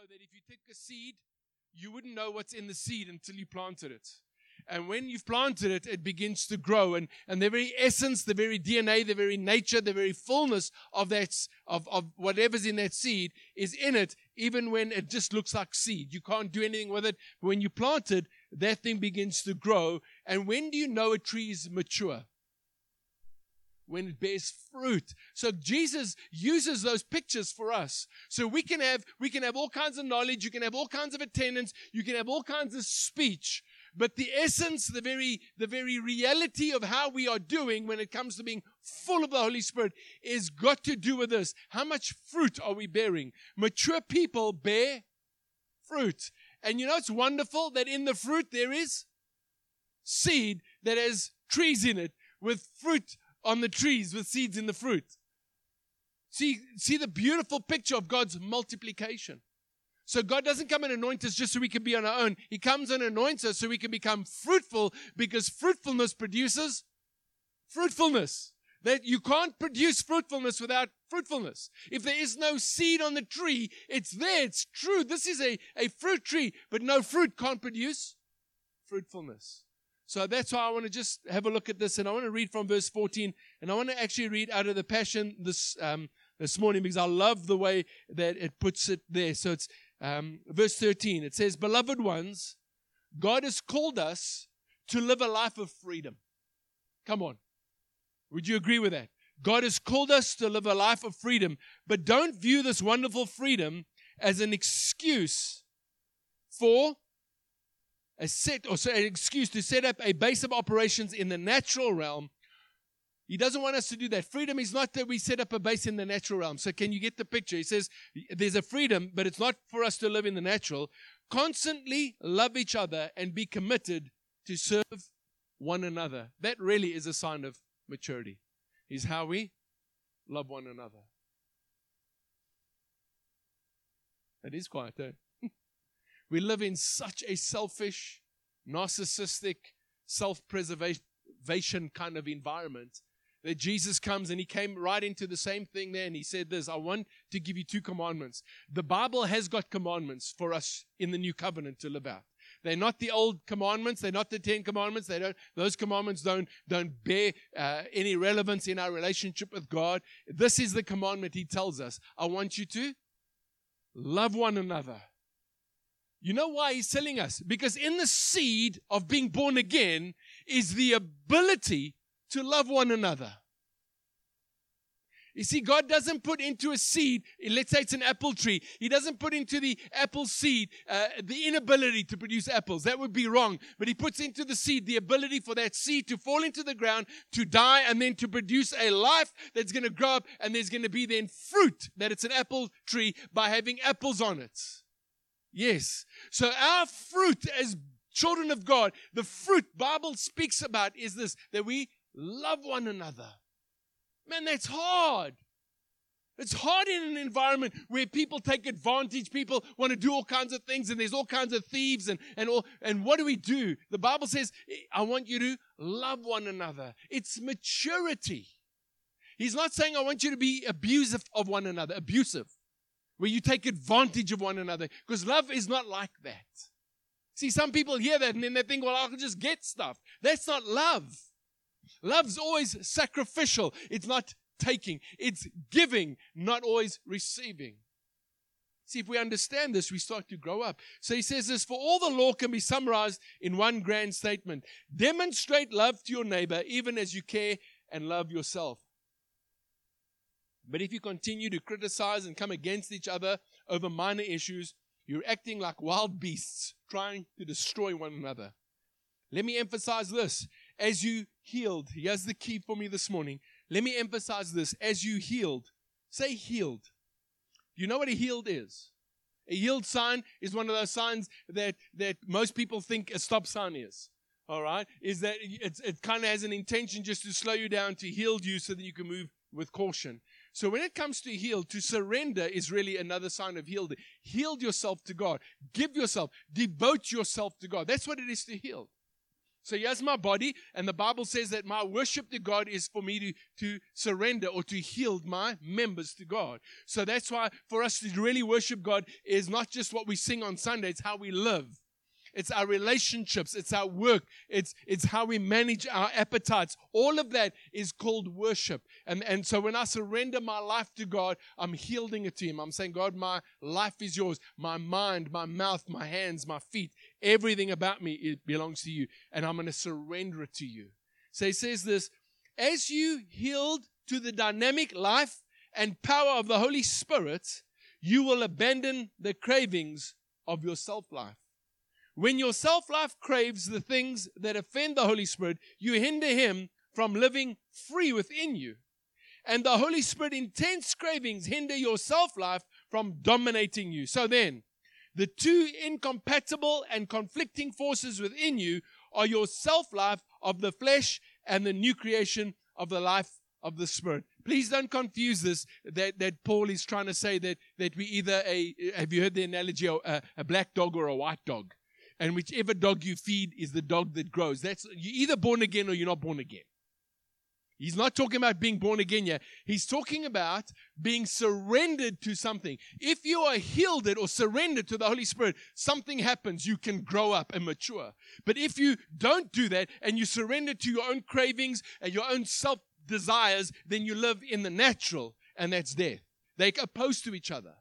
know that if you took a seed, you wouldn't know what's in the seed until you planted it. And when you've planted it, it begins to grow. And, and the very essence, the very DNA, the very nature, the very fullness of that, of, of whatever's in that seed is in it, even when it just looks like seed. You can't do anything with it. But when you plant it, that thing begins to grow. And when do you know a tree is mature? When it bears fruit. So Jesus uses those pictures for us. So we can have, we can have all kinds of knowledge. You can have all kinds of attendance. You can have all kinds of speech. But the essence, the very, the very reality of how we are doing when it comes to being full of the Holy Spirit is got to do with this. How much fruit are we bearing? Mature people bear fruit. And you know, it's wonderful that in the fruit there is seed that has trees in it with fruit on the trees with seeds in the fruit. See, see the beautiful picture of God's multiplication. So God doesn't come and anoint us just so we can be on our own. He comes and anoints us so we can become fruitful because fruitfulness produces fruitfulness. That you can't produce fruitfulness without fruitfulness. If there is no seed on the tree, it's there, it's true. This is a, a fruit tree, but no fruit can't produce fruitfulness. So that's why I want to just have a look at this, and I want to read from verse 14, and I want to actually read out of the Passion this um, this morning because I love the way that it puts it there. So it's um, verse 13. It says, "Beloved ones, God has called us to live a life of freedom." Come on, would you agree with that? God has called us to live a life of freedom, but don't view this wonderful freedom as an excuse for a set or an excuse to set up a base of operations in the natural realm. He doesn't want us to do that. Freedom is not that we set up a base in the natural realm. So can you get the picture? He says there's a freedom, but it's not for us to live in the natural. Constantly love each other and be committed to serve one another. That really is a sign of maturity. Is how we love one another. That is quiet, though. We live in such a selfish, narcissistic, self preservation kind of environment that Jesus comes and he came right into the same thing there and he said this I want to give you two commandments. The Bible has got commandments for us in the new covenant to live out. They're not the old commandments. They're not the Ten Commandments. They don't. Those commandments don't don't bear uh, any relevance in our relationship with God. This is the commandment He tells us. I want you to love one another you know why he's telling us? Because in the seed of being born again is the ability to love one another. You see, God doesn't put into a seed, let's say it's an apple tree, He doesn't put into the apple seed uh, the inability to produce apples. That would be wrong. But He puts into the seed the ability for that seed to fall into the ground, to die, and then to produce a life that's going to grow up, and there's going to be then fruit that it's an apple tree by having apples on it. Yes. So our fruit as children of God, the fruit Bible speaks about is this, that we love one another. Man, that's hard. It's hard in an environment where people take advantage, people want to do all kinds of things, and there's all kinds of thieves and, and all and what do we do? The Bible says, I want you to love one another. It's maturity. He's not saying I want you to be abusive of one another, abusive where you take advantage of one another. Because love is not like that. See, some people hear that and then they think, well, I'll just get stuff. That's not love. Love's always sacrificial. It's not taking, it's giving, not always receiving. See, if we understand this, we start to grow up. So he says this for all the law can be summarized in one grand statement demonstrate love to your neighbor, even as you care and love yourself. But if you continue to criticize and come against each other over minor issues, you're acting like wild beasts trying to destroy one another. Let me emphasize this. As you healed, here's the key for me this morning. Let me emphasize this. As you healed, say healed. You know what a healed is? A healed sign is one of those signs that, that most people think a stop sign is. All right? Is that it kind of has an intention just to slow you down, to heal you so that you can move with caution. So when it comes to heal, to surrender is really another sign of healed. Heal yourself to God. Give yourself, devote yourself to God. That's what it is to heal. So here's my body, and the Bible says that my worship to God is for me to, to surrender or to yield my members to God. So that's why for us to really worship God is not just what we sing on Sunday, it's how we live. It's our relationships. It's our work. It's, it's how we manage our appetites. All of that is called worship. And, and so when I surrender my life to God, I'm yielding it to Him. I'm saying, God, my life is yours. My mind, my mouth, my hands, my feet, everything about me, it belongs to you. And I'm going to surrender it to you. So he says this, as you yield to the dynamic life and power of the Holy Spirit, you will abandon the cravings of your self life. When your self life craves the things that offend the Holy Spirit, you hinder Him from living free within you. And the Holy Spirit intense cravings hinder your self life from dominating you. So then, the two incompatible and conflicting forces within you are your self life of the flesh and the new creation of the life of the Spirit. Please don't confuse this that, that Paul is trying to say that, that we either a, have you heard the analogy, a, a black dog or a white dog? And whichever dog you feed is the dog that grows. That's you're either born again or you're not born again. He's not talking about being born again yet. He's talking about being surrendered to something. If you are yielded or surrendered to the Holy Spirit, something happens. You can grow up and mature. But if you don't do that and you surrender to your own cravings and your own self desires, then you live in the natural, and that's death. They're opposed to each other.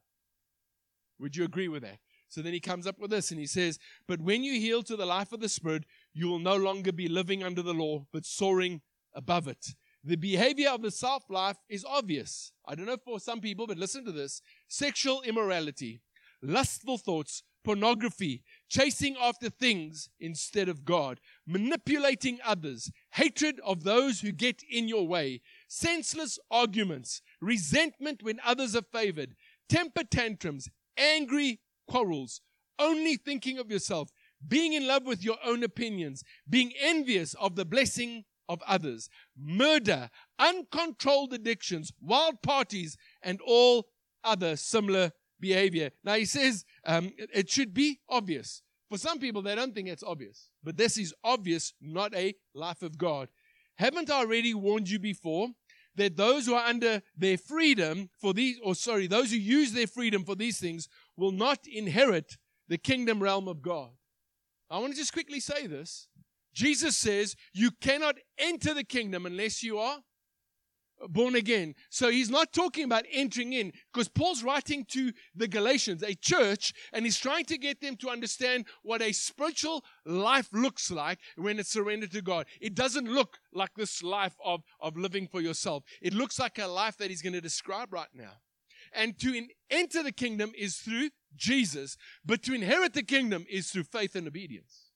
Would you agree with that? So then he comes up with this and he says, But when you yield to the life of the Spirit, you will no longer be living under the law, but soaring above it. The behavior of the self life is obvious. I don't know for some people, but listen to this sexual immorality, lustful thoughts, pornography, chasing after things instead of God, manipulating others, hatred of those who get in your way, senseless arguments, resentment when others are favored, temper tantrums, angry quarrels, only thinking of yourself, being in love with your own opinions, being envious of the blessing of others, murder, uncontrolled addictions, wild parties, and all other similar behavior. Now he says um, it should be obvious. For some people, they don't think it's obvious, but this is obvious, not a life of God. Haven't I already warned you before that those who are under their freedom for these, or sorry, those who use their freedom for these things will not inherit the kingdom realm of God. I want to just quickly say this. Jesus says you cannot enter the kingdom unless you are born again. So he's not talking about entering in because Paul's writing to the Galatians, a church, and he's trying to get them to understand what a spiritual life looks like when it's surrendered to God. It doesn't look like this life of, of living for yourself. It looks like a life that he's going to describe right now. And to in, enter the kingdom is through Jesus, but to inherit the kingdom is through faith and obedience.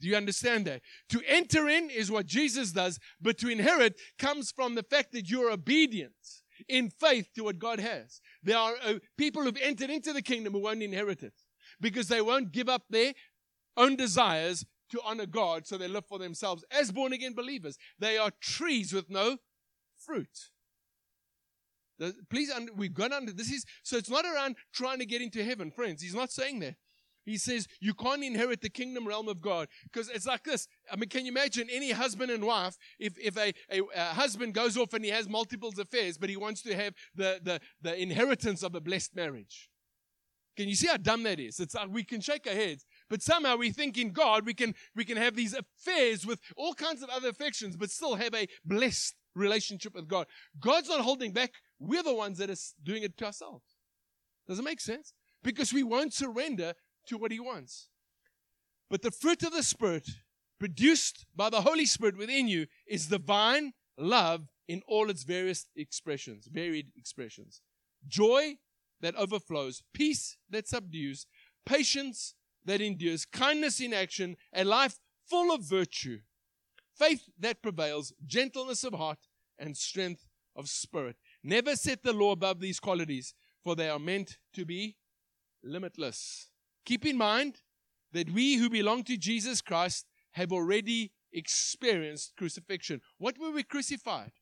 Do you understand that? To enter in is what Jesus does, but to inherit comes from the fact that you're obedient in faith to what God has. There are uh, people who've entered into the kingdom who won't inherit it because they won't give up their own desires to honor God, so they live for themselves as born again believers. They are trees with no fruit. Please, we've gone under this is so it's not around trying to get into heaven, friends. He's not saying that. He says you can't inherit the kingdom realm of God because it's like this. I mean, can you imagine any husband and wife if, if a, a, a, husband goes off and he has multiple affairs, but he wants to have the, the, the inheritance of a blessed marriage? Can you see how dumb that is? It's like we can shake our heads, but somehow we think in God we can we can have these affairs with all kinds of other affections, but still have a blessed relationship with God. God's not holding back we're the ones that are doing it to ourselves. Does it make sense? Because we won't surrender to what He wants. But the fruit of the Spirit, produced by the Holy Spirit within you, is divine love in all its various expressions, varied expressions. Joy that overflows, peace that subdues, patience that endures, kindness in action, a life full of virtue, faith that prevails, gentleness of heart, and strength of spirit. Never set the law above these qualities, for they are meant to be limitless. Keep in mind that we who belong to Jesus Christ have already experienced crucifixion. What were we crucified?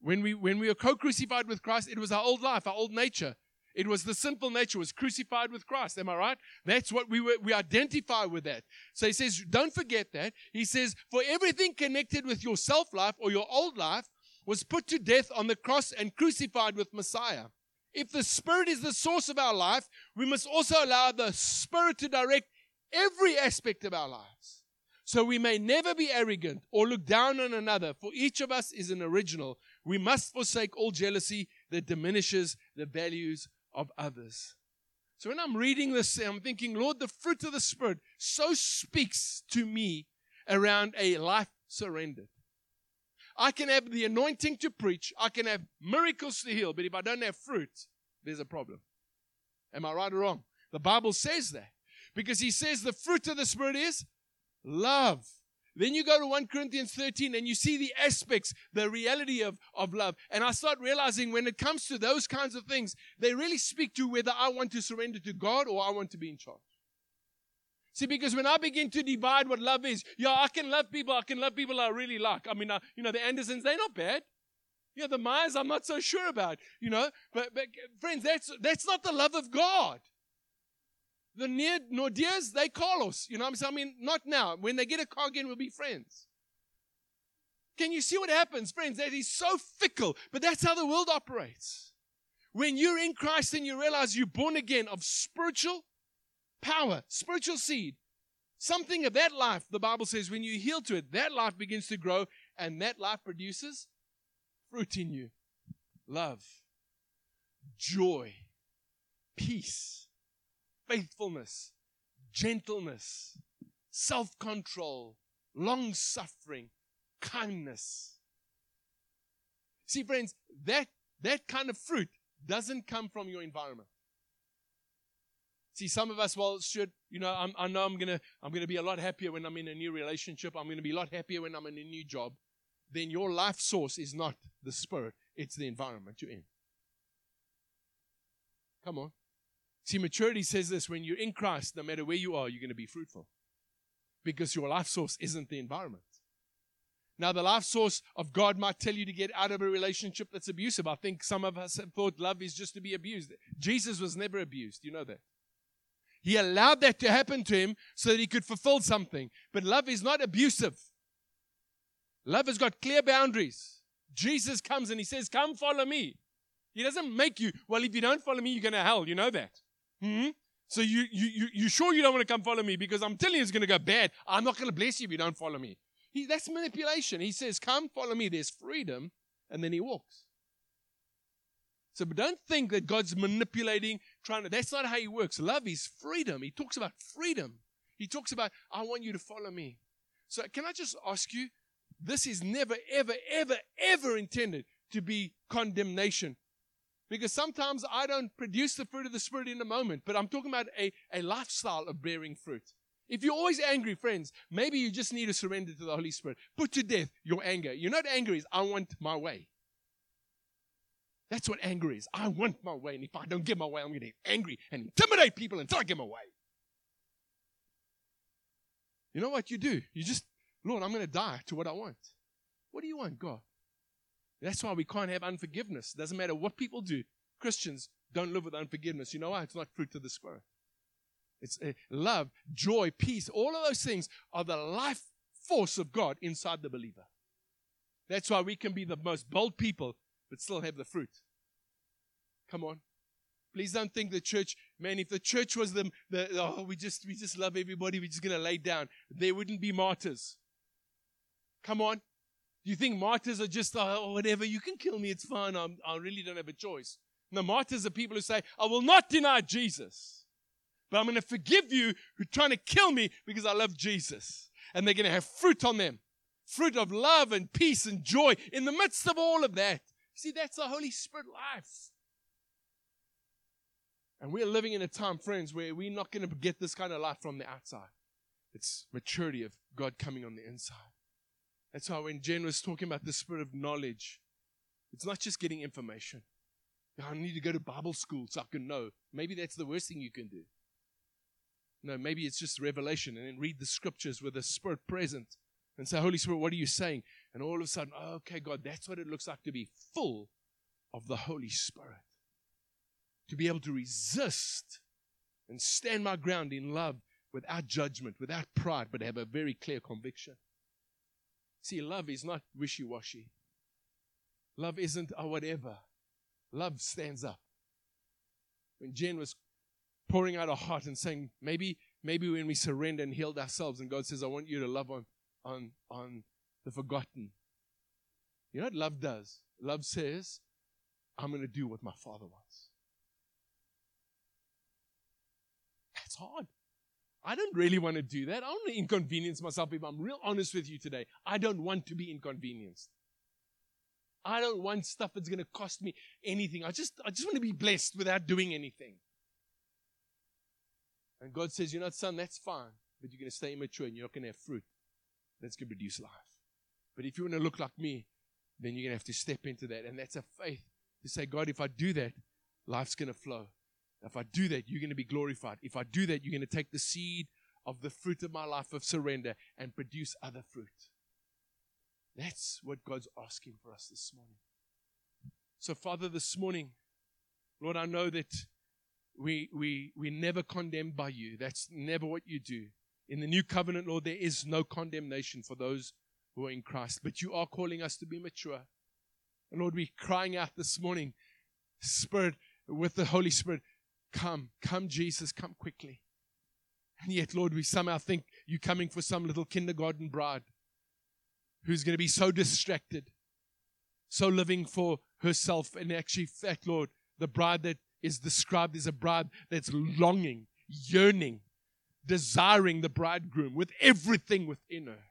When we, when we were co crucified with Christ, it was our old life, our old nature. It was the sinful nature was crucified with Christ. Am I right? That's what we were, we identify with that. So he says, don't forget that. He says, for everything connected with your self life or your old life was put to death on the cross and crucified with Messiah. If the Spirit is the source of our life, we must also allow the Spirit to direct every aspect of our lives. So we may never be arrogant or look down on another, for each of us is an original. We must forsake all jealousy that diminishes the values of others. So when I'm reading this, I'm thinking, Lord, the fruit of the Spirit so speaks to me around a life surrendered. I can have the anointing to preach, I can have miracles to heal, but if I don't have fruit, there's a problem. Am I right or wrong? The Bible says that because he says the fruit of the Spirit is love. Then you go to 1 Corinthians 13 and you see the aspects, the reality of, of love. And I start realizing when it comes to those kinds of things, they really speak to whether I want to surrender to God or I want to be in charge. See, because when I begin to divide what love is, yeah, I can love people, I can love people I really like. I mean, uh, you know, the Andersons, they're not bad. Yeah, the Myers, I'm not so sure about, you know. But, but friends, that's, that's not the love of God. The near Nordiers, they call us. You know what I'm saying? I mean, not now. When they get a car again, we'll be friends. Can you see what happens, friends? That is so fickle, but that's how the world operates. When you're in Christ and you realize you're born again of spiritual power, spiritual seed, something of that life, the Bible says, when you heal to it, that life begins to grow and that life produces fruit in you love, joy, peace faithfulness, gentleness, self control, long suffering, kindness. See, friends, that, that kind of fruit doesn't come from your environment. See, some of us, well, should, you know, I'm, i know I'm to I'm gonna be a lot happier when I'm in a new relationship. I'm to be a lot happier when I'm in a new job. Then your life source is not the spirit, it's the environment you're in. Come on. See, maturity says this when you're in Christ, no matter where you are, you're to be fruitful because your life source isn't the environment. Now, the life source of God might tell you to get out of a relationship that's abusive. I think some of us have thought love is just to be abused. Jesus was never abused. You know that. He allowed that to happen to him so that he could fulfill something. But love is not abusive. Love has got clear boundaries. Jesus comes and he says, Come follow me. He doesn't make you, well, if you don't follow me, you're going to hell. You know that. Hmm? So you, you, you, you sure you don't want to come follow me? Because I'm telling you it's going to go bad. I'm not going to bless you if you don't follow me. He, that's manipulation. He says, come follow me. There's freedom. And then he walks. So don't think that God's manipulating, trying to, that's not how he works. Love is freedom. He talks about freedom. He talks about, I want you to follow me. So can I just ask you, this is never, ever, ever, ever intended to be condemnation. Because sometimes I don't produce the fruit of the Spirit in a moment, but I'm talking about a, a lifestyle of bearing fruit. If you're always angry, friends, maybe you just need to surrender to the Holy Spirit. Put to death your anger. You're not angry, it's I want my way. That's what anger is. I want my way, and if I don't get my way, I'm going to get angry and intimidate people until I get my way. You know what you do? You just, Lord, I'm going to die to what I want. What do you want, God? That's why we can't have unforgiveness. It Doesn't matter what people do. Christians don't live with unforgiveness. You know why? It's not fruit of the Spirit. It's uh, love, joy, peace. All of those things are the life force of God inside the believer. That's why we can be the most bold people, but still have the fruit. Come on. Please don't think the church, man, if the church was the, the oh, we just, we just love everybody, we're just going to lay down, there wouldn't be martyrs. Come on. You think martyrs are just, oh, oh, whatever, you can kill me, it's fine, I'm, I really don't have a choice. No, martyrs are people who say, I will not deny Jesus, but I'm going to forgive you who are trying to kill me because I love Jesus. And they're going to have fruit on them fruit of love and peace and joy in the midst of all of that. See, that's the Holy Spirit life. And we're living in a time, friends, where we're not going to get this kind of life from the outside. It's maturity of God coming on the inside. That's why when Jen was talking about the spirit of knowledge, it's not just getting information. I need to go to Bible school so I can know. Maybe that's the worst thing you can do. No, maybe it's just revelation and then read the scriptures with the Spirit present and say, Holy Spirit, what are you saying? And all of a sudden, oh, okay, God, that's what it looks like to be full of the Holy Spirit. To be able to resist and stand my ground in love without judgment, without pride, but have a very clear conviction. See, love is not wishy washy. Love isn't a whatever. Love stands up. When Jen was pouring out her heart and saying, maybe, maybe when we surrender and healed ourselves, and God says, I want you to love on, on, on the forgotten. You know what love does? Love says, I'm going to do what my Father wants. Hard. I don't really want to do that. I want to inconvenience myself if I'm real honest with you today. I don't want to be inconvenienced. I don't want stuff that's going to cost me anything. I just, I just want to be blessed without doing anything. And God says, You're not son, that's fine, but you're going to stay immature and you're not going to have fruit that's going to produce life. But if you want to look like me, then you're going to have to step into that. And that's a faith to say, God, if I do that, life's going to flow. If I do that, you're going to be glorified. If I do that, you're going to take the seed of the fruit of my life of surrender and produce other fruit. That's what God's asking for us this morning. So, Father, this morning, Lord, I know that we, we, we're never condemned by you. That's never what you do. In the new covenant, Lord, there is no condemnation for those who are in Christ, but you are calling us to be mature. And Lord, we're crying out this morning, Spirit, with the Holy Spirit, come, come, Jesus, come quickly. And yet, Lord, we somehow think you're coming for some little kindergarten bride who's going to be so distracted, so living for herself. And actually, fact, Lord, the bride that is described is a bride that's longing, yearning, desiring the bridegroom with everything within her.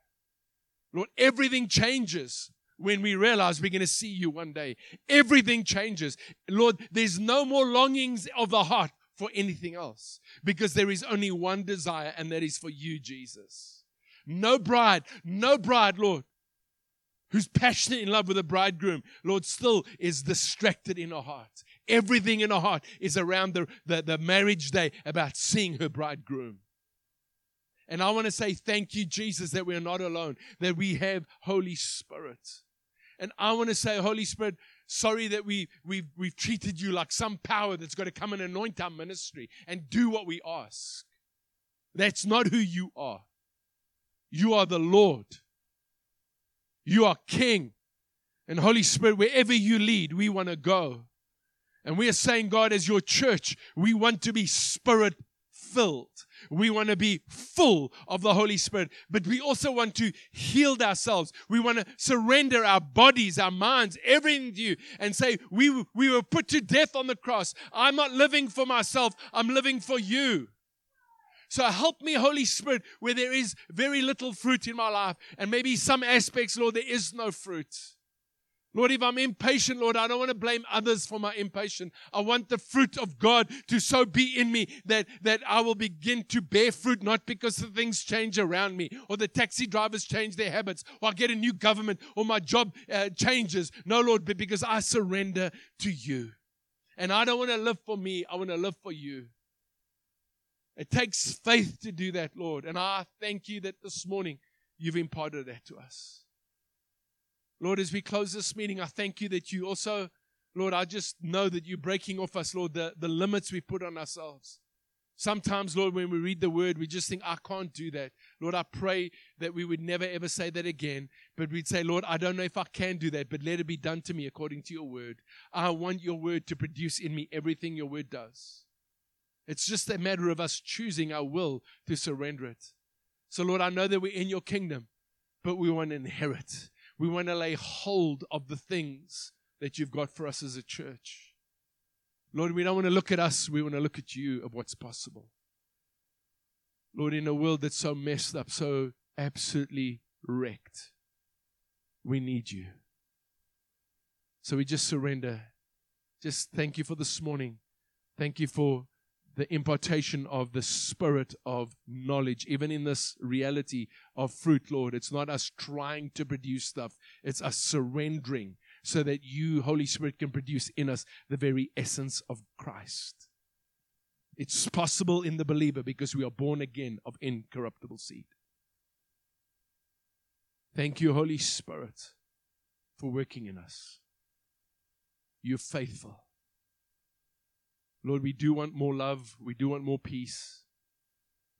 Lord, everything changes when we realize we're going to see you one day. Everything changes. Lord, there's no more longings of the heart for anything else because there is only one desire, and that is for you, Jesus. No bride, no bride, Lord, who's passionate in love with a bridegroom, Lord, still is distracted in her heart. Everything in her heart is around the, the, the marriage day about seeing her bridegroom. And I want to say thank you, Jesus, that we're not alone, that we have Holy Spirit. And I want to say, Holy Spirit, sorry that we, we've, we've treated you like some power that's got to come and anoint our ministry and do what we ask. That's not who you are. You are the Lord. You are King. And Holy Spirit, wherever you lead, we want to go. And we are saying, God, as your church, we want to be spirit filled. We want to be full of the Holy Spirit, but we also want to heal ourselves. We want to surrender our bodies, our minds, everything to you and say, we, we were put to death on the cross. I'm not living for myself. I'm living for you. So help me, Holy Spirit, where there is very little fruit in my life, and maybe some aspects, Lord, there is no fruit. Lord, if I'm impatient, Lord, I don't want to blame others for my impatience. I want the fruit of God to so be in me that, that I will begin to bear fruit, not because the things change around me or the taxi drivers change their habits or I get a new government or my job uh, changes. No, Lord, but because I surrender to you. And I don't want to live for me. I want to live for you. It takes faith to do that, Lord. And I thank you that this morning you've imparted that to us. Lord, as we close this meeting, I thank you that you also, Lord, I just know that you're breaking off us, Lord, the, the limits we put on ourselves. Sometimes, Lord, when we read the word, we just think, I can't do that. Lord, I pray that we would never ever say that again, but we'd say, Lord, I don't know if I can do that, but let it be done to me according to your word. I want your word to produce in me everything your word does. It's just a matter of us choosing our will to surrender it. So, Lord, I know that we're in your kingdom, but we want to inherit. We want to lay hold of the things that you've got for us as a church. Lord, we don't want to look at us, we want to look at you of what's possible. Lord, in a world that's so messed up, so absolutely wrecked, we need you. So we just surrender. Just thank you for this morning. Thank you for the impartation of the spirit of knowledge, even in this reality of fruit, Lord. It's not us trying to produce stuff, it's us surrendering so that you, Holy Spirit, can produce in us the very essence of Christ. It's possible in the believer because we are born again of incorruptible seed. Thank you, Holy Spirit, for working in us. You're faithful. Lord, we do want more love. We do want more peace.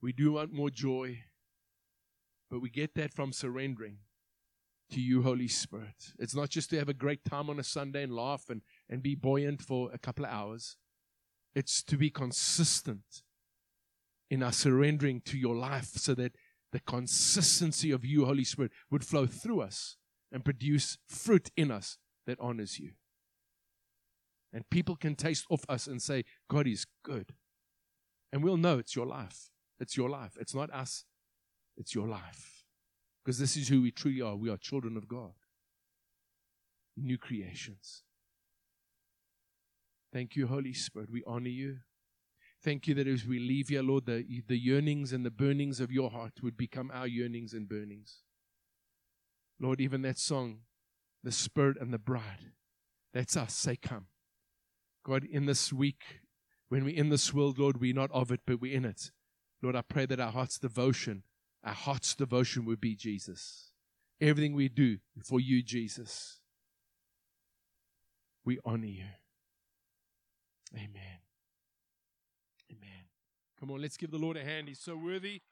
We do want more joy. But we get that from surrendering to you, Holy Spirit. It's not just to have a great time on a Sunday and laugh and, and be buoyant for a couple of hours, it's to be consistent in our surrendering to your life so that the consistency of you, Holy Spirit, would flow through us and produce fruit in us that honors you. And people can taste off us and say, God is good. And we'll know it's your life. It's your life. It's not us, it's your life. Because this is who we truly are. We are children of God, new creations. Thank you, Holy Spirit. We honor you. Thank you that as we leave here, Lord, the, the yearnings and the burnings of your heart would become our yearnings and burnings. Lord, even that song, the Spirit and the Bride, that's us. Say, Come. God, in this week, when we're in this world, Lord, we're not of it, but we're in it. Lord, I pray that our heart's devotion, our heart's devotion would be Jesus. Everything we do for you, Jesus. We honor you. Amen. Amen. Come on, let's give the Lord a hand. He's so worthy.